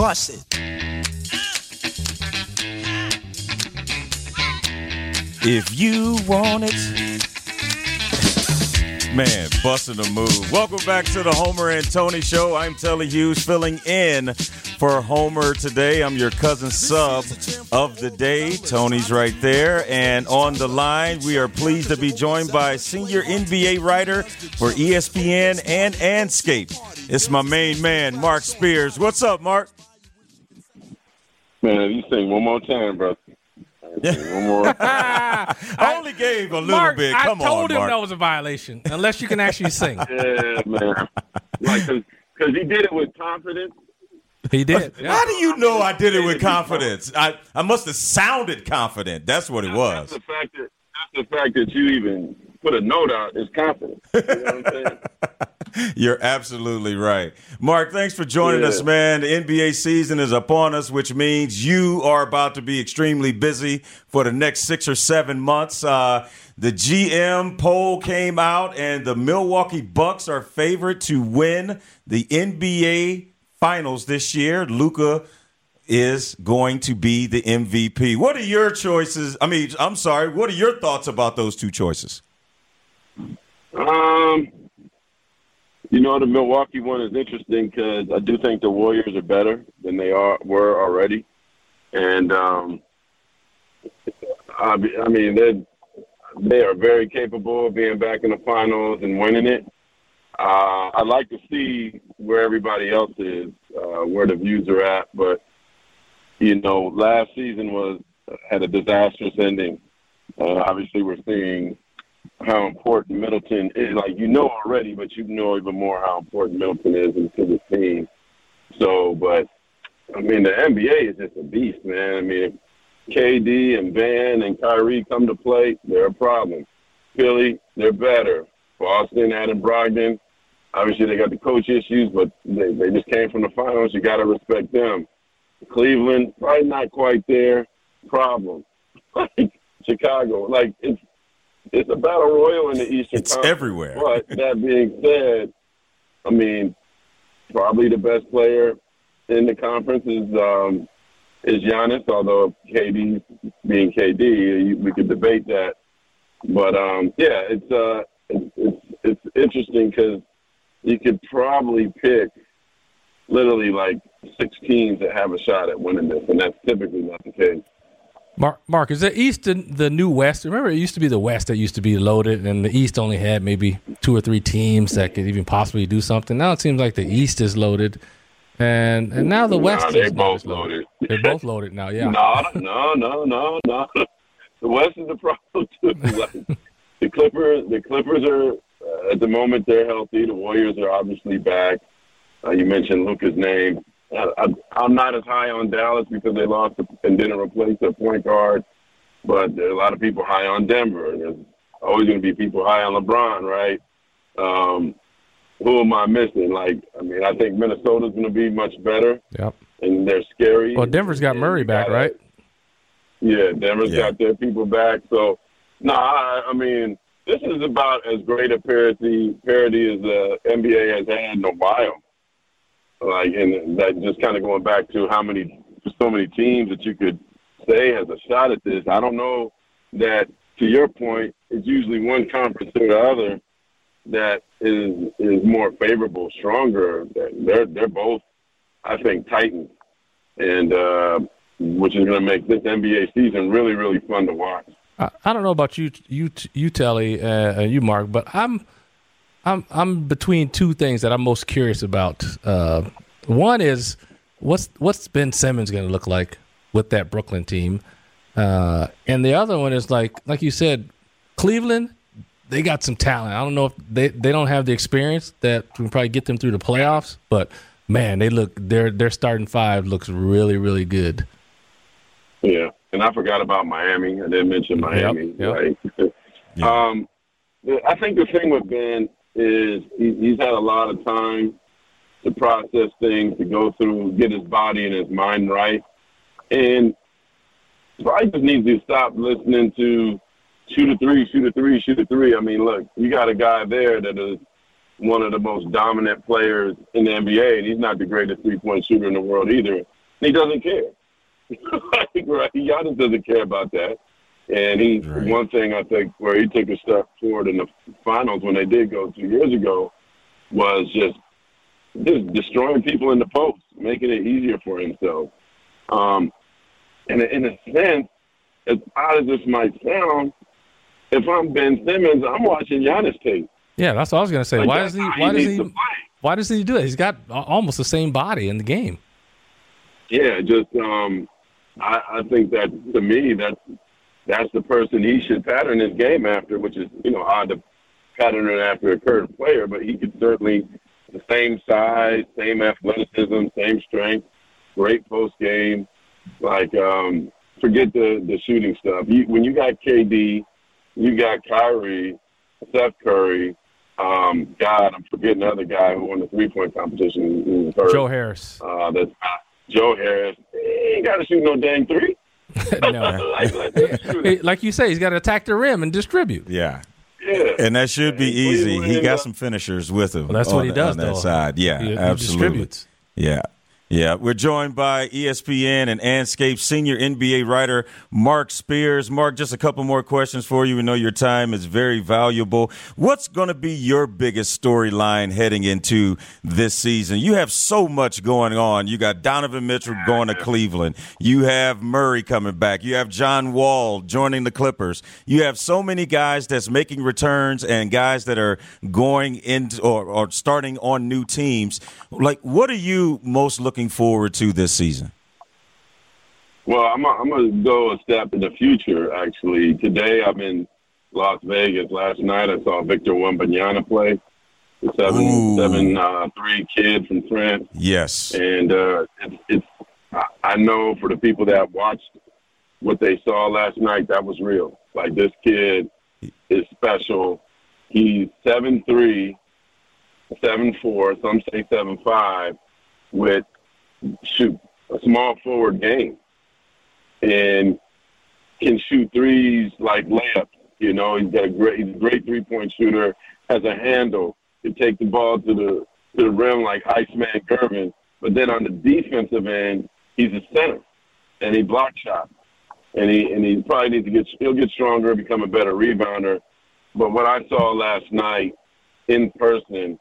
Bust it. If you want it. Man, busting a move. Welcome back to the Homer and Tony Show. I'm Telly Hughes filling in for Homer today. I'm your cousin sub of the day. Tony's right there. And on the line, we are pleased to be joined by senior NBA writer for ESPN and Andscape. It's my main man, Mark Spears. What's up, Mark? Man, you sing one more time, bro. One more. I only gave a little Mark, bit. I told on, him Mark. that was a violation, unless you can actually sing. yeah, man. Like, cause, 'cause he did it with confidence. He did. Yeah. How do you know I did it with confidence? I, I must have sounded confident. That's what it was. That's the fact that that's the fact that you even put a note out is confidence. You know what I'm saying? You're absolutely right. Mark, thanks for joining Yeah. us, man. The NBA season is upon us, which means you are about to be extremely busy for the next six or seven months. Uh, the GM poll came out, and the Milwaukee Bucks are favored to win the NBA Finals this year. Luka is going to be the MVP. What are your choices? I mean, I'm sorry. What are your thoughts about those two choices? Um, you know, the Milwaukee one is interesting because I do think the Warriors are better than they are were already, and um, I, I mean they they are very capable of being back in the finals and winning it. Uh, I'd like to see where everybody else is, uh, where the views are at, but you know, last season was had a disastrous ending. Uh, obviously, we're seeing how important Middleton is. Like you know already, but you know even more how important Middleton is to the team. So, but I mean, the NBA is just a beast, man. I mean, KD and Ben and Kyrie come to play, they're a problem. Philly, they're better. Boston, Adam Brogdon. Obviously, they got the coach issues, but they, they just came from the finals. You got to respect them. Cleveland, probably not quite there. Problem. Like Chicago, like it's it's a battle royal in the Eastern It's Conference. everywhere. But that being said, I mean, probably the best player in the conference is um, is Giannis. Although KD being KD, we could debate that. But um, yeah, it's uh, it's it's, it's interesting because you could probably pick literally like six teams that have a shot at winning this, and that's typically not the case. Mark, Mark, is the East the, the new West? Remember, it used to be the West that used to be loaded, and the East only had maybe two or three teams that could even possibly do something. Now it seems like the East is loaded, and and now the West Nah, they're is both loaded. loaded. They're both loaded now. Yeah. No, no, no, no, no. The West is the problem too. The Clippers, the Clippers are uh, at the moment they're healthy. The Warriors are obviously back. Uh, you mentioned Luka's name. I, I, I'm not as high on Dallas because they lost and didn't replace their point guard, but there are a lot of people high on Denver. There's always going to be people high on LeBron, right? Um, who am I missing? Like, I mean, I think Minnesota's going to be much better, Yep. and they're scary. Well, Denver's got Murray back, gotta- right? yeah, Denver's Yeah. got their people back. So, no, I, I mean, this is about as great a parity parity as the NBA has had in a while. Like, and that just kind of going back to how many, so many teams that you could say has a shot at this. I don't know that, to your point, it's usually one conference or the other that is is more favorable, stronger. They're they're both, I think, Titans, and uh, which is going to make this NBA season really really fun to watch. I, I don't know about you, you, you Telly, uh, uh, you Mark, but I'm, I'm, I'm between two things that I'm most curious about. Uh, one is what's what's Ben Simmons going to look like with that Brooklyn team, uh, and the other one is like, like you said, Cleveland. They got some talent. I don't know if they, they don't have the experience that can probably get them through the playoffs, but man, they look their their starting five looks really really good. Yeah, and I forgot about Miami. I didn't mention Miami, yep. right? Um, I think the thing with Ben is he, he's had a lot of time to process things, to go through, get his body and his mind right, and probably just needs to stop listening to shoot a three, shoot a three, shoot a three. I mean, look, you got a guy there that is one of the most dominant players in the NBA, and he's not the greatest three point shooter in the world either. And he doesn't care. right? Giannis doesn't care about that. And he right. one thing I think where he took a step forward in the finals when they did go two years ago was just just destroying people in the post, making it easier for himself. Um, and in a sense, as odd as this might sound, if I'm Ben Simmons, I'm watching Giannis tape. Yeah, that's what I was going to say. Like, why does he? Why he does he? Why does he do it? He's got almost the same body in the game. Yeah, just um, I, I think that to me that's that's the person he should pattern his game after, which is you know odd to pattern it after a current player, but he could certainly the same size, same athleticism, same strength, great post game. Like um, forget the the shooting stuff. You, when you got KD, you got Kyrie, Seth Curry. Um, God, I'm forgetting the other guy who won the three point competition. Joe Harris. Uh, that's Joe Harris. He ain't got to shoot no dang three. no. like, like, like, you say, he's got to attack the rim and distribute. Yeah. Yeah. And that should be easy. He got some finishers with him. Well, that's what he does on that though. side. Yeah, he, absolutely. He yeah. Yeah, we're joined by ESPN and Andscape senior NBA writer Mark Spears. Mark, just a couple more questions for you. We know your time is very valuable. What's going to be your biggest storyline heading into this season? You have so much going on. You got Donovan Mitchell going to Cleveland. You have Murray coming back. You have John Wall joining the Clippers. You have so many guys that's making returns and guys that are going into or, or starting on new teams. Like, what are you most looking looking forward to this season? Well, I'm, I'm going to go a step in the future, actually. Today I'm in Las Vegas. Last night I saw Victor Wembanyama play, the seven, Ooh. seven uh, three kid from France. Yes. And uh, it's, it's, I know for the people that watched what they saw last night, that was real. Like this kid is special. He's seven three, seven four, some say seven five, with shoot a small forward game and can shoot threes like layups. You know, he's got a great, he's a great three point shooter, has a handle, can take the ball to the to the rim like Iceman Gervin. But then on the defensive end, he's a center and he block shots. And he and he probably needs to get he'll get stronger, become a better rebounder. But what I saw last night in person,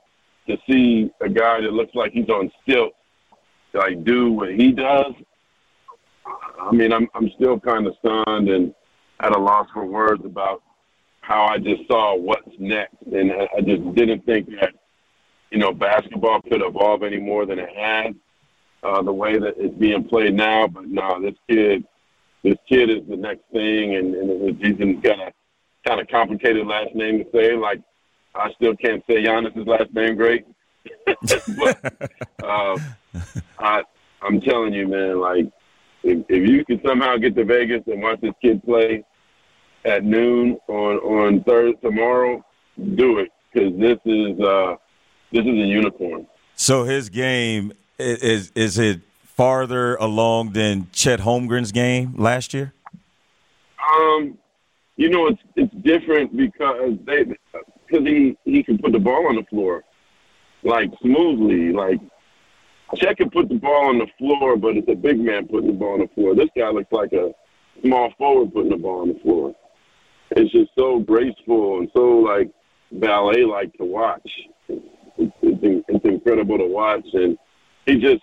to see a guy that looks like he's on stilts like do what he does, I mean, I'm I'm still kind of stunned and at a loss for words about how I just saw what's next, and I just didn't think that you know basketball could evolve any more than it has. Uh, the way that it's being played now, but no, this kid, this kid is the next thing, and, and he's got a kind of complicated last name to say. Like I still can't say Giannis's last name great, but uh, I I'm telling you, man, like if, if you can somehow get to Vegas and watch this kid play at noon on on Thursday tomorrow, do it because this is uh, this is a unicorn. So his game is is it farther along than Chet Holmgren's game last year? Um, you know it's it's different because they because he he can put the ball on the floor like smoothly, like Chet can put the ball on the floor, but it's a big man putting the ball on the floor. This guy looks like a small forward putting the ball on the floor. It's just so graceful and so like ballet like to watch. It's, it's, it's incredible to watch, and he just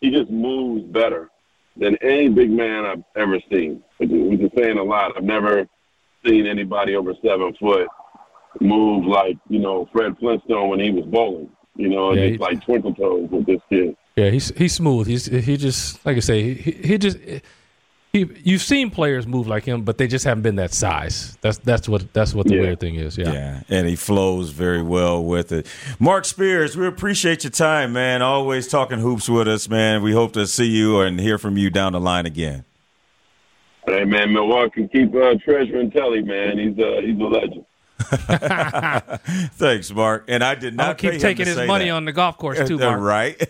he just moves better than any big man I've ever seen. Which is saying a lot. I've never seen anybody over seven foot move like you know Fred Flintstone when he was bowling. You know, yeah, just like twinkle toes with this kid. Yeah, he's he's smooth. He's he just like I say he he just he you've seen players move like him, but they just haven't been that size. That's that's what that's what the yeah. weird thing is. Yeah, yeah, and he flows very well with it. Mark Spears, we appreciate your time, man. Always talking hoops with us, man. We hope to see you and hear from you down the line again. Hey, man, Milwaukee, keep uh, treasuring Telly, man. He's uh, he's a legend. Thanks, Mark. And I did not I'll keep taking his money that. on the golf course too, Mark. right.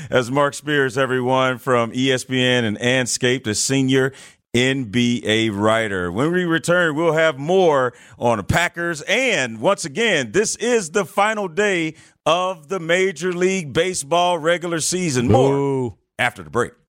As Mark Spears, everyone from ESPN and Andscape, the senior NBA writer. When we return, we'll have more on the Packers. And once again, this is the final day of the Major League Baseball regular season. More Ooh. after the break.